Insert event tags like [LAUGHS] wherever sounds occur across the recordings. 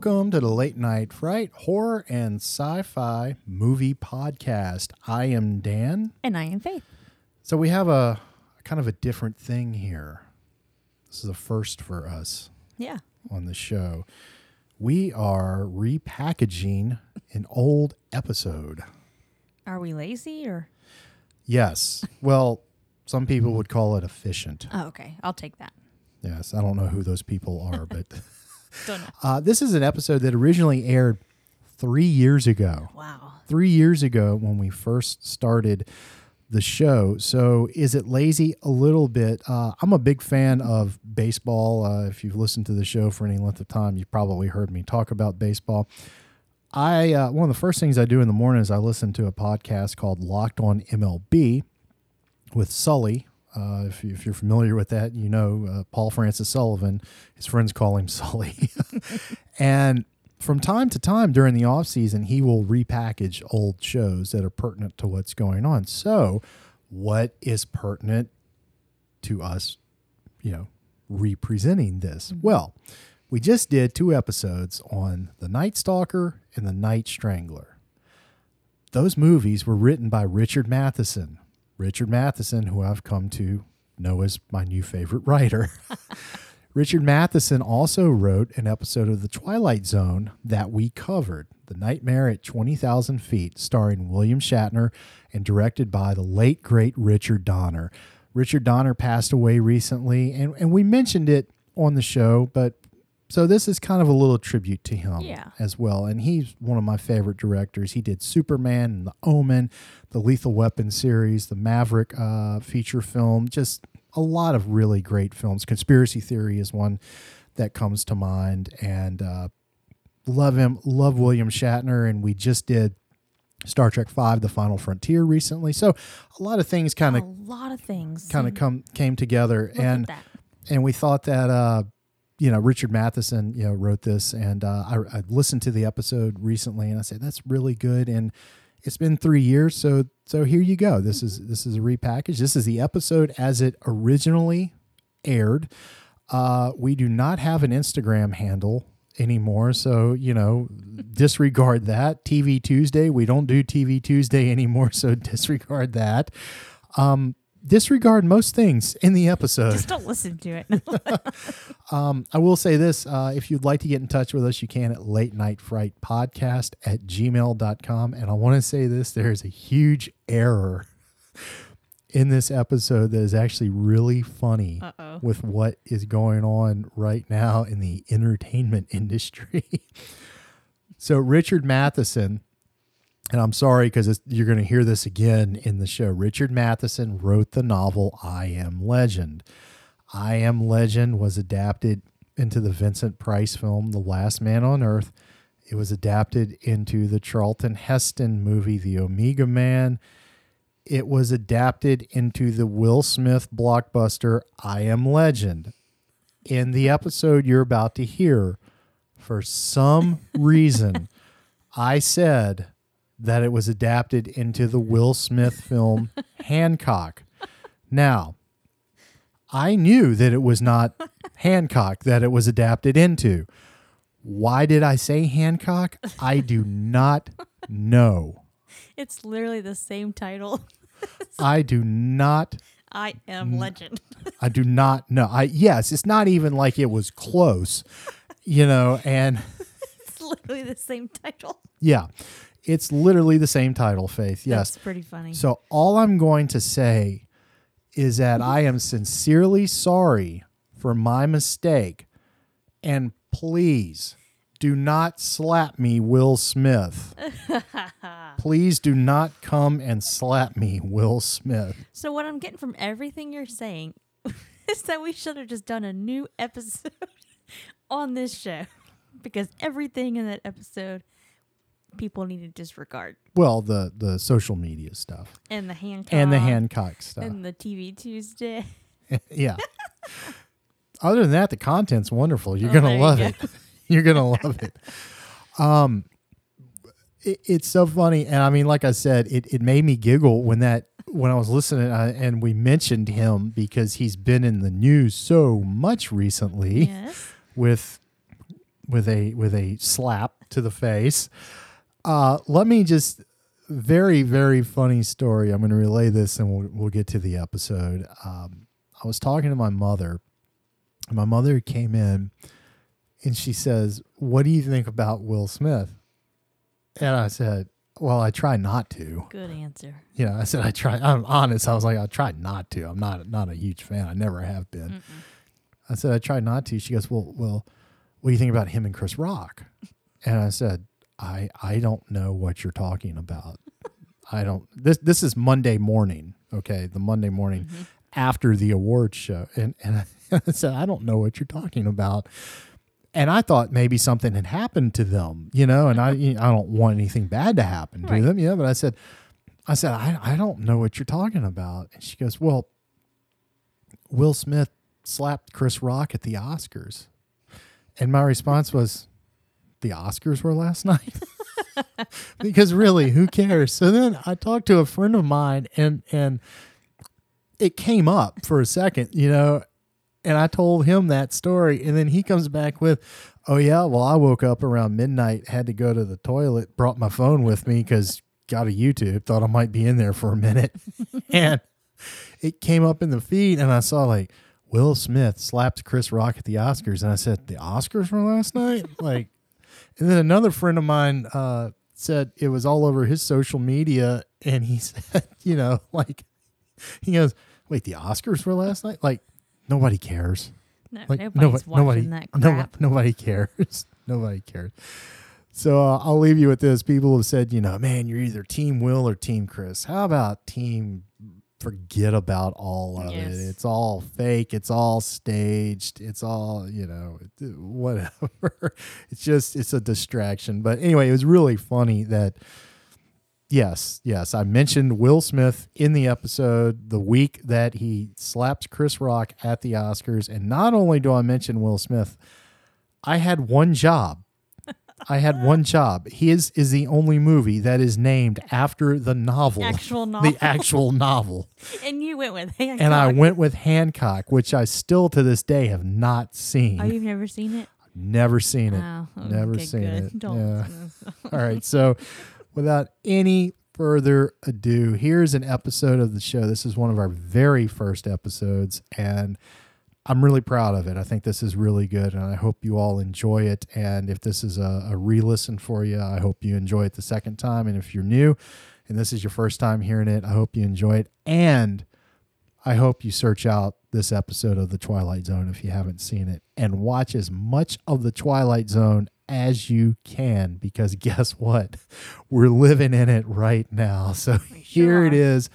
Welcome to the Late Night Fright Horror and Sci Fi Movie Podcast. I am Dan. And I am Faith. So, we have a kind of a different thing here. This is a first for us Yeah. on the show. We are repackaging an old episode. Are we lazy or? Yes. Well, some people would call it efficient. Oh, okay. I'll take that. Yes. I don't know who those people are, but [LAUGHS] Don't know. uh, this is an episode that originally aired three years ago. Wow. three years ago when we first started the show. So is it lazy? A little bit. Uh, I'm a big fan of baseball. Uh, if you've listened to the show for any length of time, you've probably heard me talk about baseball. I uh, one of the first things I do in the morning is I listen to a podcast called Locked On MLB with Sully. Uh, if, if you're familiar with that, you know uh, Paul Francis Sullivan. His friends call him [LAUGHS] Sully. and from time to time during the off season, he will repackage old shows that are pertinent to what's going on. So, what is pertinent to us, you know, representing this? Well, we just did two episodes on The Night Stalker and The Night Strangler. Those movies were written by Richard Matheson. Richard Matheson, who I've come to know as my new favorite writer. [LAUGHS] Richard Matheson also wrote an episode of The Twilight Zone that we covered, The Nightmare at 20,000 Feet, starring William Shatner and directed by the late, great Richard Donner. Richard Donner passed away recently, and, and we mentioned it on the show, but so this is kind of a little tribute to him Yeah. as well. And he's one of my favorite directors. He did Superman and The Omen, the Lethal Weapon series, the Maverick uh, feature film, just a lot of really great films. Conspiracy Theory is one that comes to mind. And uh, love him, love William Shatner. And we just did Star Trek Five: The Final Frontier recently. So a lot of things kind of a lot of things. kind of come came together. look and and we thought that uh, you know Richard Matheson you know wrote this, and uh, I, I listened to the episode recently, and I said that's really good, and it's been three years, so so here you go. This is this is a repackage. This is the episode as it originally aired. Uh, we do not have an Instagram handle anymore, so you know disregard that. TV Tuesday, we don't do TV Tuesday anymore, [LAUGHS] so disregard that. Um, disregard most things in the episode. Just don't listen to it. [LAUGHS] Um, I will say this uh, if you'd like to get in touch with us, you can at late night fright podcast at gmail.com. And I want to say this there is a huge error in this episode that is actually really funny Uh-oh. with what is going on right now in the entertainment [LAUGHS] industry. so, Richard Matheson, and I'm sorry because you're going to hear this again in the show. Richard Matheson wrote the novel I Am Legend. I Am Legend was adapted into the Vincent Price film The Last Man on Earth. It was adapted into the Charlton Heston movie The Omega Man. It was adapted into the Will Smith blockbuster I Am Legend. In the episode you're about to hear, for some reason, I said that it was adapted into the Will Smith film [LAUGHS] Hancock. Now, I knew that it was not [LAUGHS] Hancock that it was adapted into. Why did I say Hancock? I do not know. it's literally the same title. [LAUGHS] I do not I am legend. I do not know. I yes, it's not even like it was close. You know, and it's literally the same title. yeah. It's literally the same title, Faith. Yes. That's pretty funny. So all I'm going to say is that I am sincerely sorry for my mistake. And please do not slap me, Will Smith. [LAUGHS] please do not come and slap me, Will Smith. So what I'm getting from everything you're saying [LAUGHS] is that we should have just done a new episode [LAUGHS] on this show because everything in that episode people need to disregard. Well, the the social media stuff And the Hancock and the Hancock stuff. and the TV Tuesday. [LAUGHS] yeah. Other than that, the content's wonderful. You're Oh, gonna there you love go. it. [LAUGHS] You're gonna love it. Um, it, it's so funny, and I mean, like I said, it it made me giggle when that when I was listening, uh, and we mentioned him because he's been in the news so much recently Yes. with with a with a slap to the face. Uh, let me just very very funny story. I'm going to relay this, and we'll we'll get to the episode. Um, I was talking to my mother. and My mother came in, and she says, "What do you think about Will Smith?" And I said, "Well, I try not to." Good answer. You know, I said I try. I'm honest. I was like, I try not to. I'm not not a huge fan. I never have been. I said I try not to. She goes, well, well, what do you think about him and Chris Rock? And I said, I I don't know what you're talking about. I don't. This this is Monday morning. Okay, the Monday morning mm-hmm. after the awards show, and and [LAUGHS] I said I don't know what you're talking about. And I thought maybe something had happened to them, you know, and I uh-huh. I don't want anything bad to happen to Right. them, yeah. But I said, I said I I don't know what you're talking about, and she goes, well, Will Smith slapped Chris Rock at the Oscars. And my response was, the Oscars were last [LAUGHS] night? because really, who cares? So then I talked to a friend of mine and and it came up for a second, you know, and I told him that story and then he comes back with, "Oh yeah, well I woke up around midnight, had to go to the toilet, brought my phone with me cuz got a YouTube, thought I might be in there for a minute." [LAUGHS] and it came up in the feed and I saw like Will Smith slapped Chris Rock at the Oscars and I said, "The Oscars were last night?" like and then another friend of mine uh, said it was all over his social media and he [LAUGHS] said, you know, like he goes, "Wait, the Oscars were last night?" Like nobody cares. No, Like nobody's nobody, watching nobody, that no- crap. [LAUGHS] nobody cares. [LAUGHS] nobody cares. So uh, I'll leave you with this. People have said, you know, man, you're either Team Will or Team Chris. How about Team? Forget about all of Yes. it. It's all fake. It's all staged. It's all you know, whatever. [LAUGHS] it's just it's a distraction. But anyway, it was really funny that. Yes, yes. I mentioned Will Smith in the episode the week that he slaps Chris Rock at the Oscars. And not only do I mention Will Smith, I had one job. I had one job. His is the only movie that is named after the novel. Actual novel. The actual novel. [LAUGHS] and you went with Hancock. And I went with Hancock, which I still to this day have not seen. Oh, you've never seen it? Never seen it. Oh, Never seen good. it. Don't. Yeah. [LAUGHS] All right. So, without any further ado, here's an episode of the show. This is one of our very first episodes, and I'm really proud of it. I think this is really good, and I hope you all enjoy it. And if this is a, a re listen for you, I hope you enjoy it the second time. And if you're new and this is your first time hearing it, I hope you enjoy it. And I hope you search out this episode of The Twilight Zone if you haven't seen it and watch as much of The Twilight Zone as you can because [LAUGHS] guess what? We're living in it right now. So here it is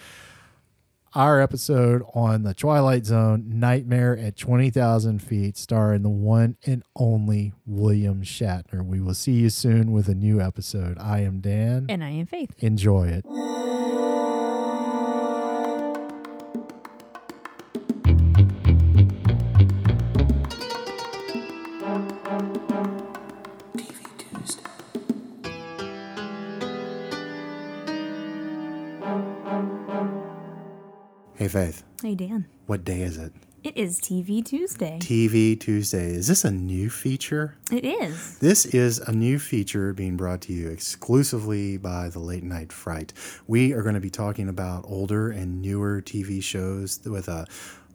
our episode on The Twilight Zone Nightmare at 20,000 Feet, starring the one and only William Shatner. We will see you soon with a new episode. I am Dan. And I am Faith. Enjoy it. Faith, Hey, Dan. what day is it? It is TV Tuesday. TV Tuesday. Is this a new feature? it is. This is a new feature being brought to you exclusively by the Late Night Fright. We are going to be talking about older and newer TV shows with a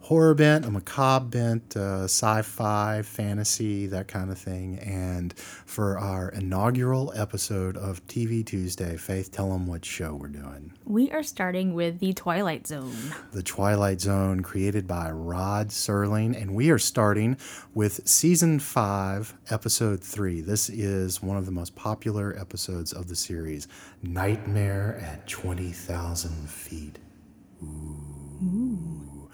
horror bent, a macabre bent, uh, sci fi, fantasy, that kind of thing. And for our inaugural episode of TV Tuesday, Faith, tell them what show we're doing. We are starting with The Twilight Zone. The Twilight Zone, created by Rod Serling. And we are starting with season five, episode three. This is one of the most popular episodes of the series Nightmare at 20,000 Feet. Ooh.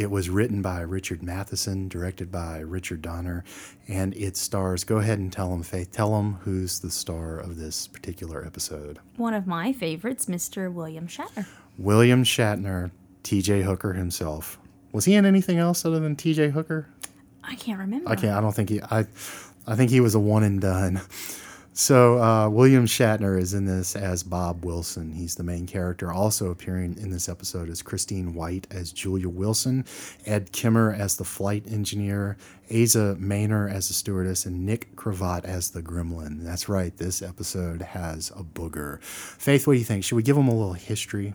It was written by Richard Matheson, directed by Richard Donner, and it stars. Go ahead and tell them, Faith. Tell them who's the star of this particular episode. One of my favorites, Mr. William Shatner. William Shatner, T.J. Hooker himself. Was he in anything else other than T.J. Hooker? I can't remember. I can't. I don't think he. I. I think he was a one and done. So uh, William Shatner is in this as Bob Wilson. He's the main character. Also appearing in this episode is Christine White as Julia Wilson, Ed Kemmer as the flight engineer, Asa Maynor as the stewardess, and Nick Cravat as the gremlin. That's right. This episode has a booger. Faith, what do you think? Should we give him a little history?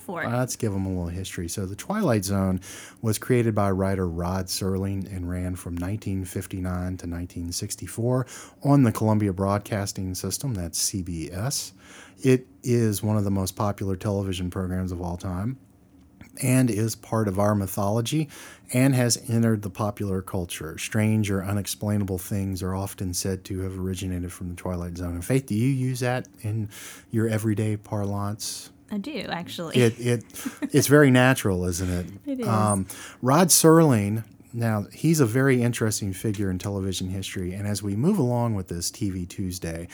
For it. Let's give them a little history. So, The Twilight Zone was created by writer Rod Serling and ran from 1959 to 1964 on the Columbia Broadcasting System, that's CBS. It is one of the most popular television programs of all time and is part of our mythology and has entered the popular culture. Strange or unexplainable things are often said to have originated from the Twilight Zone. And Faith, do you use that in your everyday parlance? I do actually. it it it's very natural, isn't it? [LAUGHS] It is. Um, Rod Serling. Now he's a very interesting figure in television history, and as we move along with this TV Tuesday,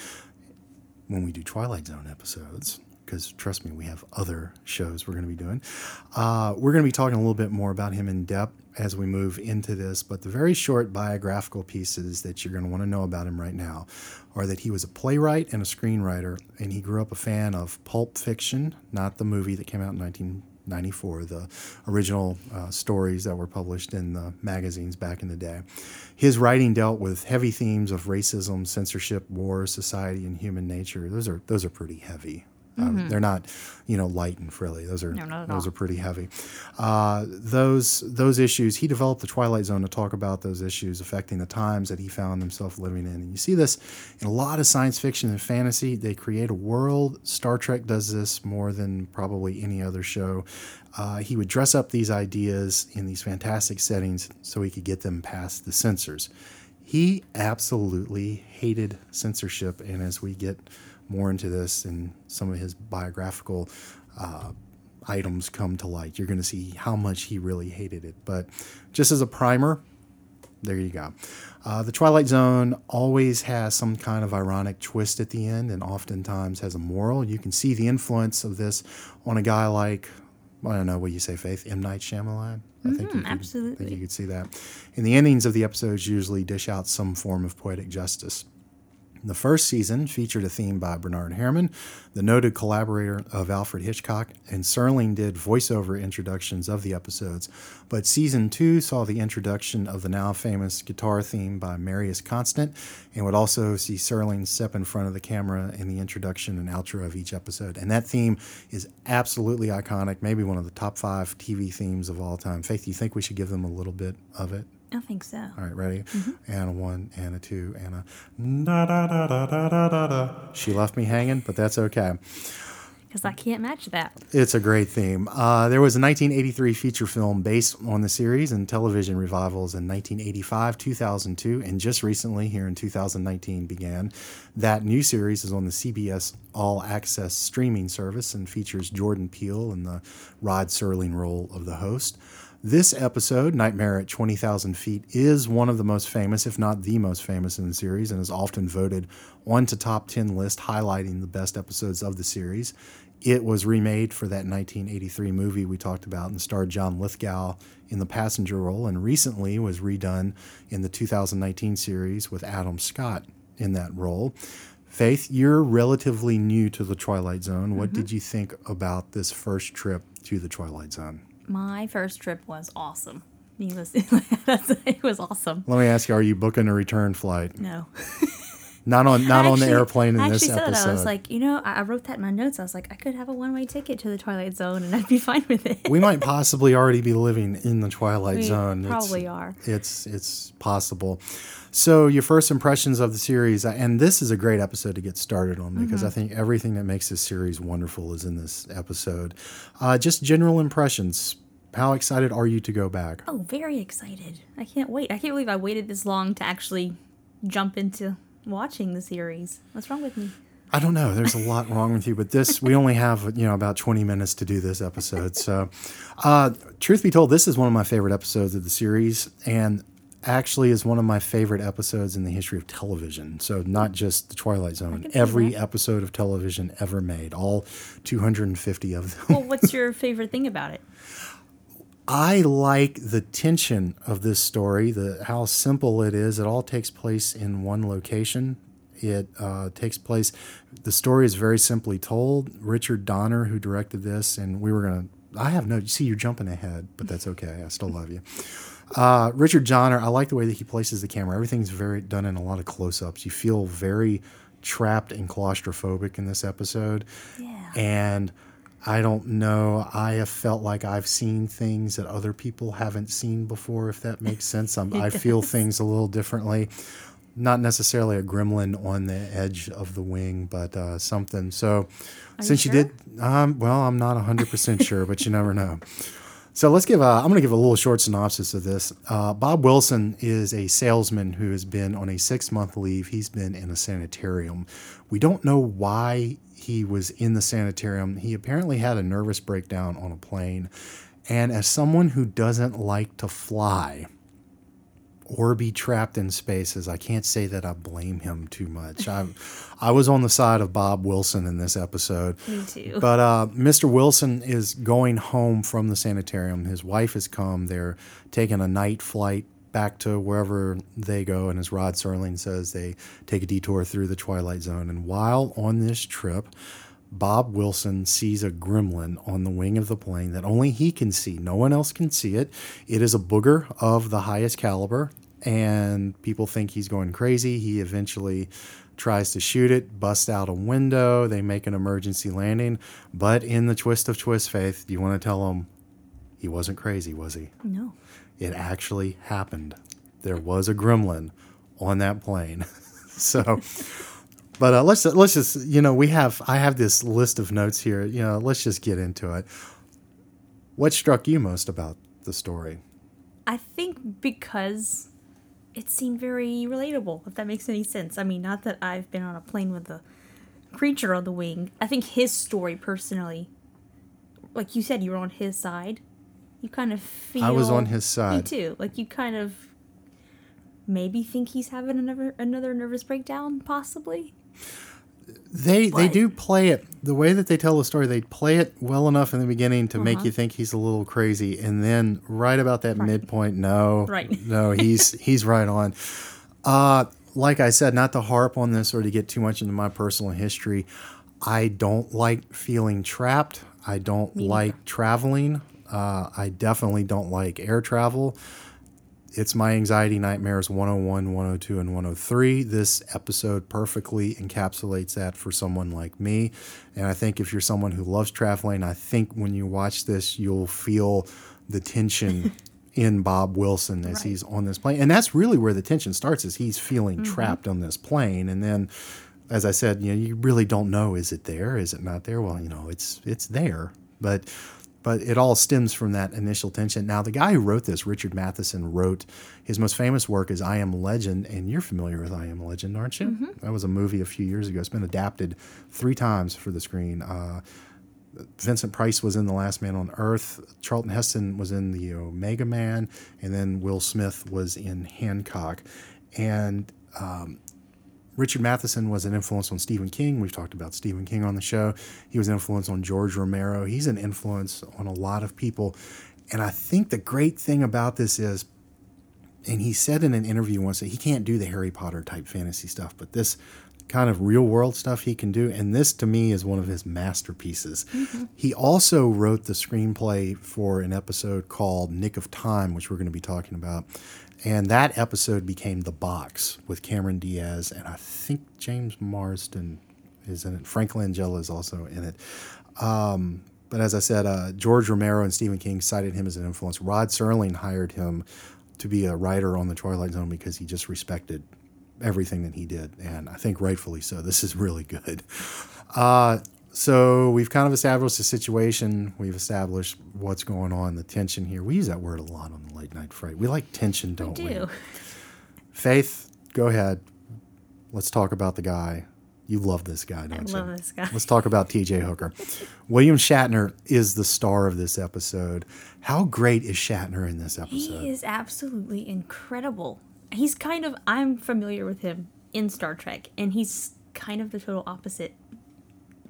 when we do Twilight Zone episodes, because trust me, we have other shows we're going to be doing. Uh, we're going to be talking a little bit more about him in depth as we move into this. But the very short biographical pieces that you're going to want to know about him right now are that he was a playwright and a screenwriter, and he grew up a fan of pulp fiction, not the movie that came out in 1994, the original uh, stories that were published in the magazines back in the day. His writing dealt with heavy themes of racism, censorship, war, society, and human nature. Those are those are pretty heavy. Um, they're not, you know, light and frilly. Those are No, those all. are pretty heavy. Uh, those those issues. He developed the Twilight Zone to talk about those issues affecting the times that he found himself living in. And you see this in a lot of science fiction and fantasy. They create a world. Star Trek does this more than probably any other show. Uh, he would dress up these ideas in these fantastic settings so he could get them past the censors. He absolutely hated censorship, and as we get more into this and some of his biographical uh, items come to light, you're going to see how much he really hated it. But just as a primer, there you go. Uh, the Twilight Zone always has some kind of ironic twist at the end and oftentimes has a moral. You can see the influence of this on a guy like, I don't know what you say, Faith, M. Night Shyamalan. I think you could, I think you could see that. And the endings of the episodes usually dish out some form of poetic justice. The first season featured a theme by Bernard Herrmann, the noted collaborator of Alfred Hitchcock, and Serling did voiceover introductions of the episodes. But season two saw the introduction of the now famous guitar theme by Marius Constant, and would also see Serling step in front of the camera in the introduction and outro of each episode. And that theme is absolutely iconic, maybe one of the top five TV themes of all time. Faith, do you think we should give them a little bit of it? I think so. All right, ready? And a one, and a two, and a da da da da da da da da. She left me hanging, but that's okay. Because I can't match that. It's a great theme. Uh, there was a 1983 feature film based on the series and television revivals in 1985, 2002, and just recently, here in 2019, began. That new series is on the CBS All Access streaming service and features Jordan Peele in the Rod Serling role of the host. This episode, Nightmare at 20,000 Feet, is one of the most famous, if not the most famous in the series, and is often voted onto top 10 list, highlighting the best episodes of the series. It was remade for that 1983 movie we talked about and starred John Lithgow in the passenger role, and recently was redone in the 2019 series with Adam Scott in that role. Faith, you're relatively new to the Twilight Zone. What mm-hmm. did you think about this first trip to the Twilight Zone? My first trip was awesome. Needless, [LAUGHS] that's, it was awesome. Let me ask you: Are you booking a return flight? No. [LAUGHS] Not on not I on the airplane in I this actually said episode. it. I was like, you know, I, I wrote that in my notes. I was like, I could have a one way ticket to the Twilight Zone and I'd be [LAUGHS] fine with it. we might possibly already be living in the Twilight We Zone. It's- probably are. It's it's possible. So your first impressions of the series, and this is a great episode to get started on because Mm-hmm. I think everything that makes this series wonderful is in this episode. Uh, just general impressions. How excited are you to go back? Oh, very excited. I can't wait. I can't believe I waited this long to actually jump into watching the series. What's wrong with me? I don't know. There's a lot wrong with you, but this we only have you know about 20 minutes to do this episode. So, uh, truth be told, this is one of my favorite episodes of the series, and actually is one of my favorite episodes in the history of television. So, not just the Twilight Zone, every episode of television ever made, all 250 of them. Well, what's your favorite thing about it? [LAUGHS] I like the tension of this story, the how simple it is. It all takes place in one location, It uh, takes place. The story is very simply told. Richard Donner, who directed this, and we were gonna. I have no. You see, you're jumping ahead, but that's okay. I still love you. Uh, Richard Donner. I like the way that he places the camera. Everything's very done in a lot of close-ups. You feel very trapped and claustrophobic in this episode. Yeah. And I don't know. I have felt like I've seen things that other people haven't seen before, if that makes sense. [LAUGHS] I feel things a little differently. Not necessarily a gremlin on the edge of the wing, but uh, something. So, Are since you you, did, um, well, I'm not 100% sure, but you never know. So let's give a. I'm going to give a little short synopsis of this. Uh, Bob Wilson is a salesman who has been on a six month leave. He's been in a sanitarium. We don't know why he was in the sanitarium. He apparently had a nervous breakdown on a plane. And as someone who doesn't like to fly or be trapped in spaces, I can't say that I blame him too much. I, [LAUGHS] I was on the side of Bob Wilson in this episode. Me too. But uh, Mr. Wilson is going home from the sanitarium. His wife has come. They're taking a night flight back to wherever they go. And as Rod Serling says, they take a detour through the Twilight Zone. And while on this trip, Bob Wilson sees a gremlin on the wing of the plane that only he can see. No one else can see it. It is a booger of the highest caliber, and people think he's going crazy. He eventually tries to shoot it, busts out a window. They make an emergency landing. But in the twist of twist faith, do you want to tell him he wasn't crazy, was he? no. It actually happened. There was a gremlin on that plane. [LAUGHS] so, but uh, let's let's just you know we have I have this list of notes here. You know, let's just get into it. What struck you most about the story? I think because it seemed very relatable, if that makes any sense. I mean, not that I've been on a plane with a creature on the wing. I think his story, personally, like you said, you were on his side. You kind of feel. I was on his side. Me too. Like you kind of maybe think he's having another another nervous breakdown, possibly. They they do play it the way that they tell the story. They play it well enough in the beginning to make you think he's a little crazy, and then right about that Uh-huh. Right. midpoint, no, Right. [LAUGHS] no, he's he's right on. Uh, like I said, not to harp on this or to get too much into my personal history, I don't like feeling trapped. I don't Me like traveling. Uh, I definitely don't like air travel. It's my anxiety nightmares 101, 102, and 103. This episode perfectly encapsulates that for someone like me. And I think if you're someone who loves traveling, I think when you watch this, you'll feel the tension [LAUGHS] in Bob Wilson as Right. he's on this plane. And that's really where the tension starts is he's feeling trapped on this plane. And then as I said, you know, you really don't know is it there? Is it not there? Well, you know, it's it's there. But but it all stems from that initial tension. Now, the guy who wrote this, Richard Matheson, wrote his most famous work is I Am Legend, and you're familiar with I Am Legend, aren't you? That was a movie a few years ago. It's been adapted three times for the screen. Uh, Vincent Price was in The Last Man on Earth. Charlton Heston was in The Omega Man, and then Will Smith was in Hancock. And Richard Matheson was an influence on Stephen King. We've talked about Stephen King on the show. He was an influence on George Romero. He's an influence on a lot of people. And I think the great thing about this is, and he said in an interview once that he can't do the Harry Potter type fantasy stuff, but this kind of real world stuff he can do. And this to me is one of his masterpieces. Mm-hmm. He also wrote the screenplay for an episode called Nick of Time, which we're going to be talking about. And that episode became The Box with Cameron Diaz, and I think James Marsden is in it. Frank Langella is also in it. Um, but as I said, uh, George Romero and Stephen King cited him as an influence. Rod Serling hired him to be a writer on The Twilight Zone because he just respected everything that he did, and I think rightfully so. This is really good. Uh, so we've kind of established the situation. We've established what's going on, the tension here. We use that word a lot on the late night fright. We like tension, don't we? do. Faith, go ahead. Let's talk about the guy. You love this guy, don't you? love this guy. Let's talk about TJ Hooker. William Shatner is the star of this episode. How great is Shatner in this episode? He is absolutely incredible. He's kind of I'm familiar with him in Star Trek, and he's kind of the total opposite.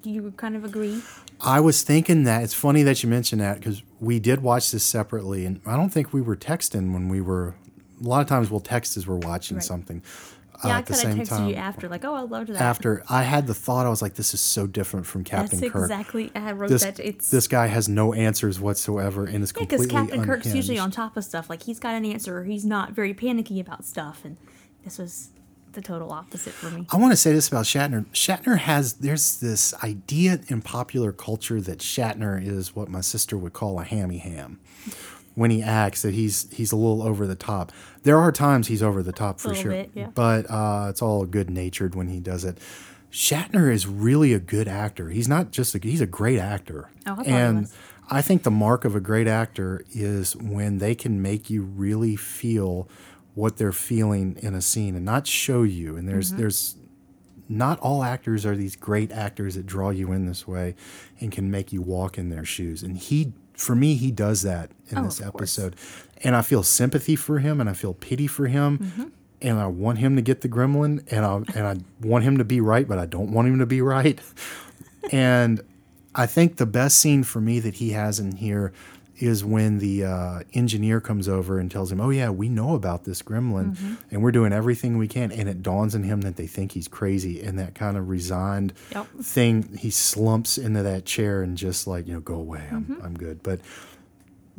Do you kind of agree? I was thinking that it's funny that you mentioned that because we did watch this separately, and I don't think we were texting when we were. A lot of times we'll text as we're watching Right. something. uh, Yeah, I at the same texted time. you after, like, oh, I loved that. After I had the thought, I was like, "This is so different from Captain That's Kirk." exactly. I wrote this that. It's this guy has no answers whatsoever and is Yeah, because completely Captain Kirk's usually on top of stuff. Like he's got an answer. He's not very panicky about stuff, and this was the total opposite for me. I want to say this about Shatner. Shatner has there's this idea in popular culture that Shatner is what my sister would call a hammy ham. When he acts, that he's he's a little over the top. There are times he's over the top for sure, bit, yeah. but uh, it's all good natured when he does it. Shatner is really a good actor. He's not just a he's a great actor. Oh, I and. I think the mark of a great actor is when they can make you really feel what they're feeling in a scene and not show you. And there's there's not all actors are these great actors that draw you in this way and can make you walk in their shoes. And he, for me, he does that in Oh, this of course. episode. And I feel sympathy for him and I feel pity for him. Mm-hmm. And I want him to get the gremlin and I, and I want him to be right, but I don't want him to be [LAUGHS] right. and I think the best scene for me that he has in here is when the uh, engineer comes over and tells him, "Oh yeah, we know about this gremlin, Mm-hmm. and we're doing everything we can." And it dawns on him that they think he's crazy, and that kind of resigned Yep. thing. He slumps into that chair and just like you know, go away. I'm Mm-hmm. I'm good. But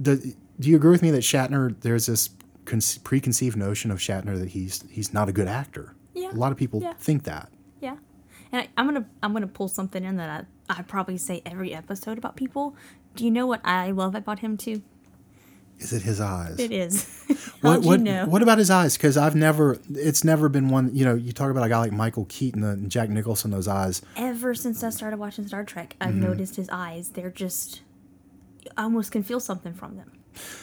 do, do you agree with me that Shatner? There's this con- preconceived notion of Shatner that he's he's not a good actor. Yeah. A lot of people Yeah. think that. Yeah, and I, I'm gonna I'm gonna pull something in that I I probably say every episode about people. Do you know what I love about him too? Is it his eyes? It is. [LAUGHS] What what you know? what about his eyes? Because I've never, it's never been one. You know, you talk about a guy like Michael Keaton and Jack Nicholson. Those eyes, Ever since I started watching Star Trek, I've Mm-hmm. noticed his eyes. They're just I almost can feel something from them.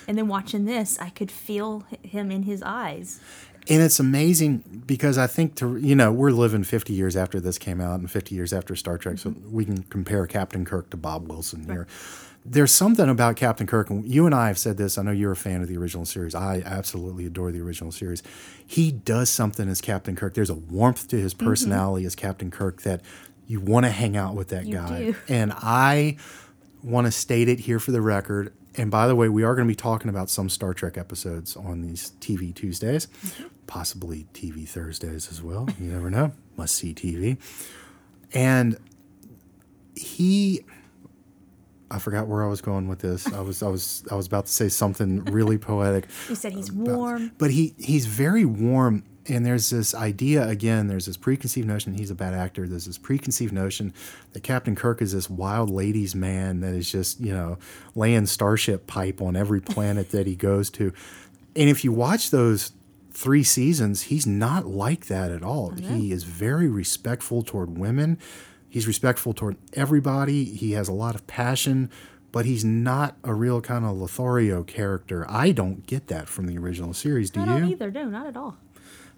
And then watching this, I could feel him in his eyes. And it's amazing because I think to you know we're living 50 years after this came out and 50 years after Star Trek, so mm-hmm. we can compare Captain Kirk to Bob Wilson here. There's something about Captain Kirk, and you and I have said this. I know you're a fan of the original series. I absolutely adore the original series. He does something as Captain Kirk. There's a warmth to his mm-hmm. personality as Captain Kirk that you want to hang out with that You guy. do. And I want to state it here for the record. And by the way, we are going to be talking about some Star Trek episodes on these TV Tuesdays, mm-hmm. possibly TV Thursdays as well. You never know. Must see TV. And he I forgot where I was going with this. I was I was I was about to say something really poetic. You said he's warm. But he he's very warm and there's this idea again, there's this preconceived notion he's a bad actor. There's this preconceived notion that Captain Kirk is this wild ladies man that is just, you know, laying starship pipe on every [LAUGHS] planet that he goes to. And if you watch those three seasons, he's not like that at all. Oh, he is very respectful toward women. He's respectful toward everybody. He has a lot of passion, but he's not a real kind of Lothario character. I don't get that from the original series. Do I you? don't either. No, not at all.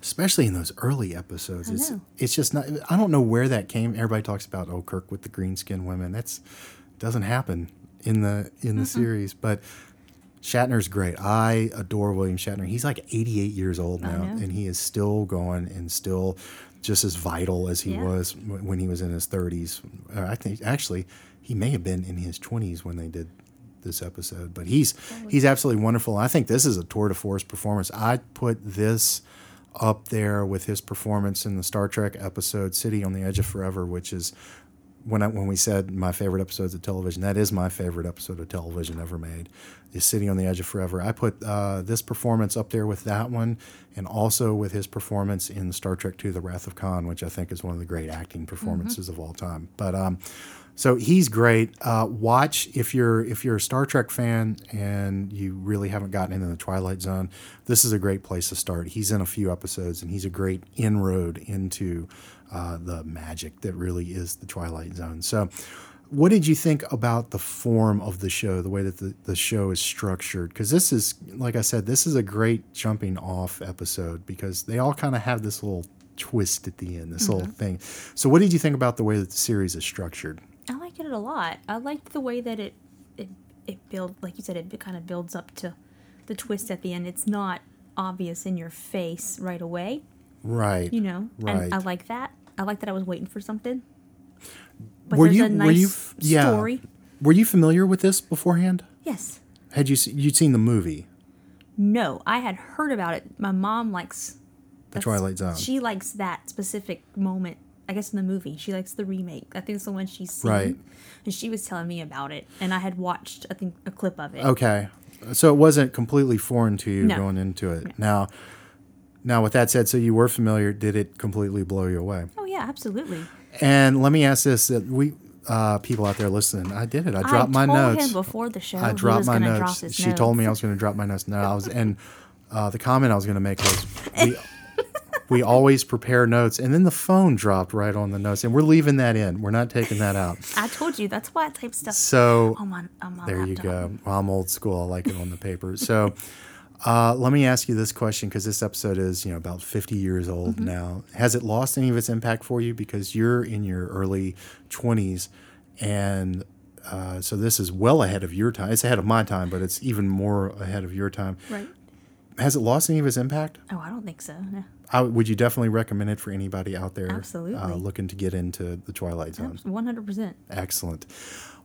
Especially in those early episodes. It's it's just not I don't know where that came. Everybody talks about oh Kirk with the green skinned women. That's doesn't happen in the in the series, but Shatner's great. I adore William Shatner. He's like 88 years old now, and he is still going and still just as vital as he Yeah. was when he was in his 30s. Uh, I think actually he may have been in his 20s when they did this episode, but he's he's absolutely wonderful. I think this is a tour de force performance. I put this up there with his performance in the Star Trek episode City on the Edge of Forever, which is when I, when we said my favorite episodes of television, that is my favorite episode of television ever made. Is City on the Edge of Forever. I put uh, this performance up there with that one, and also with his performance in Star Trek II: The Wrath of Khan, which I think is one of the great acting performances of all time. But um, so he's great. Uh, watch if you're if you're a Star Trek fan and you really haven't gotten into the Twilight Zone. This is a great place to start. He's in a few episodes, and he's a great inroad into uh, the magic that really is the Twilight Zone. So, what did you think about the form of the show, the way that the, the show is structured? Because this is, like I said, this is a great jumping off episode because they all kind of have this little twist at the end, this mm-hmm. little thing. So, what did you think about the way that the series is structured? I like it a lot. I liked the way that it it it build like you said it kind of builds up to the twist at the end. It's not obvious in your face right away, Right. you know. Right. And I like that. I like that I was waiting for something. But were there's you a nice were you yeah story. were you familiar with this beforehand? Yes. Had you se- you'd seen the movie? No, I had heard about it. My mom likes The Twilight Zone. She likes that specific moment. I guess in the movie, she likes the remake. I think it's the one she's seen. Right. And she was telling me about it, and I had watched, I think, a clip of it. Okay. So it wasn't completely foreign to you No. going into it. Now, now with that said, so you were familiar. Did it completely blow you away? Oh yeah, absolutely. And let me ask this: that we uh, people out there listening, I did it. I dropped my told notes. before the show. I dropped my Drop notes. his She told me I was going to drop my notes. No, I was, and uh, the comment I was going to make was we, we always prepare notes, and then the phone dropped right on the notes, and we're leaving that in. We're not taking that out. [LAUGHS] I told you that's why I type stuff So on my on my there you go. Well, I'm old school. I like it on the paper. So uh, let me ask you this question because this episode is you know about 50 years old Mm-hmm. now. Has it lost any of its impact for you because you're in your early 20s and uh, so this is well ahead of your time. It's ahead of my time, but it's even more ahead of your time. Right. Has it lost any of its impact? Oh, I don't think so. No. I, would you definitely recommend it for anybody out there uh, Absolutely. looking to get into the Twilight Zone? One hundred percent. Excellent.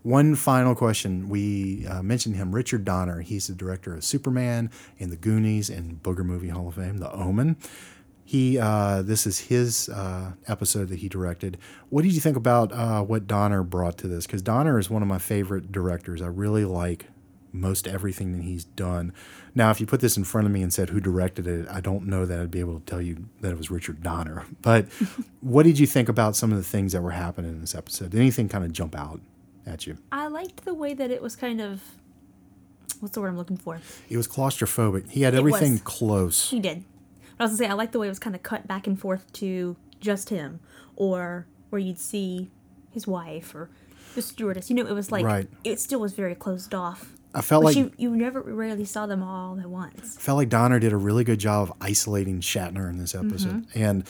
One final question. We uh, mentioned him, Richard Donner. He's the director of Superman and The Goonies and Booger Movie Hall of Fame, The Omen. He, uh, this is his uh, episode that he directed. What did you think about uh, what Donner brought to this? Because Donner is one of my favorite directors. I really like most everything that he's done. Now, if you put this in front of me and said who directed it, I don't know that I'd be able to tell you that it was Richard Donner. [LAUGHS] But [LAUGHS] what did you think about some of the things that were happening in this episode? Did anything kind of jump out at you? I liked the way that it was kind of. What's the word I'm looking for? It was claustrophobic. He had It everything was. close. He did. But I was gonna say I liked the way it was kind of cut back and forth to just him, or where you'd see his wife or the stewardess. You know, it was like Right. it still was very closed off. I felt Which like you, you never rarely saw them all at once. I felt like Donner did a really good job of isolating Shatner in this episode Mm-hmm. and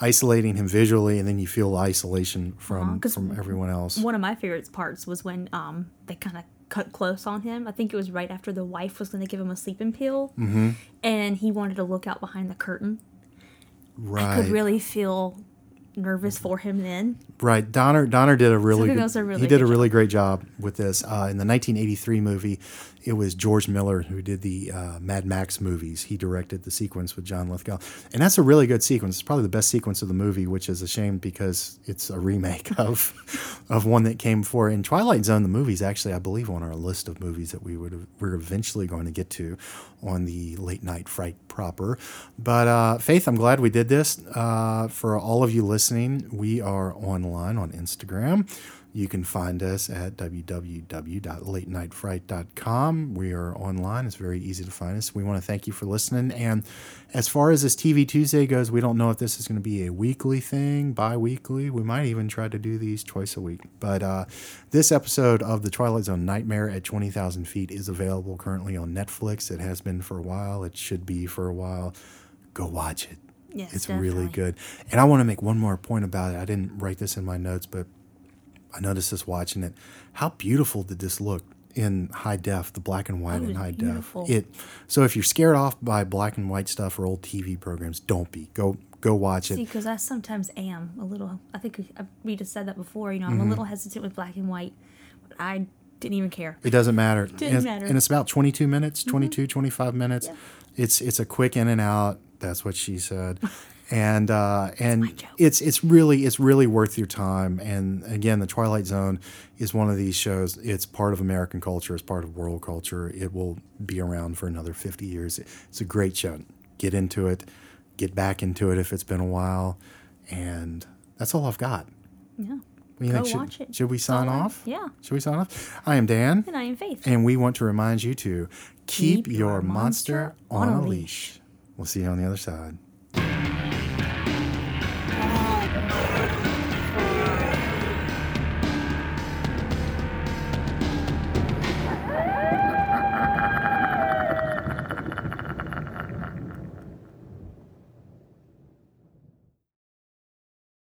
isolating him visually, and then you feel isolation from 'cause from everyone else. One of my favorite parts was when um they kind of cut close on him. I think it was right after the wife was going to give him a sleeping pill, mm-hmm. and he wanted to look out behind the curtain. Right. I Right, could really feel nervous for him then. right. Donner Donner did a really good. a really he did a really great job with this. Uh, in the 1983 movie, it was George Miller who did the uh, Mad Max movies. He directed the sequence with John Lithgow, and that's a really good sequence. It's probably the best sequence of the movie, which is a shame because it's a remake [LAUGHS] of of one that came before. In Twilight Zone, the movie is actually, I believe, on our list of movies that we would we're eventually going to get to on the late night fright proper. But uh, Faith, I'm glad we did this. Uh, for all of you listening, we are online on Instagram. You can find us at www.latenightfright.com. We are online. It's very easy to find us. We want to thank you for listening. And as far as this TV Tuesday goes, we don't know if this is going to be a weekly thing, bi weekly. We might even try to do these twice a week. But uh, this episode of The Twilight Zone Nightmare at 20,000 Feet is available currently on Netflix. It has been for a while, it should be for a while. Go watch it. Yes, It's really good. And I want to make one more point about it. I didn't write this in my notes, but I noticed this watching it. How beautiful did this look in high def, the black and white Oh, in high beautiful. def? It so if you're scared off by black and white stuff or old TV programs, don't be. Go go watch See, it. because I sometimes am a little. I think we, we just said that before. You know, I'm Mm-hmm. a little hesitant with black and white, but I didn't even care. It doesn't matter. [LAUGHS] Didn't and, matter. Mm-hmm. and it's about 22 minutes, 22, 25 minutes. Yeah. It's it's a quick in and out. That's what she said. [LAUGHS] And uh, and it's it's really it's really worth your time. And again, the Twilight Zone is one of these shows. It's part of American culture. It's part of world culture. It will be around for another 50 years. It's a great show. Get into it. Get back into it if it's been a while. And that's all I've got. Yeah. You Go think? Should, watch it. should we sign I- off? yeah. Should we sign off? I am Dan. And I am Faith. And we want to remind you to keep, your, monster, on a leash. We'll see you on the other side.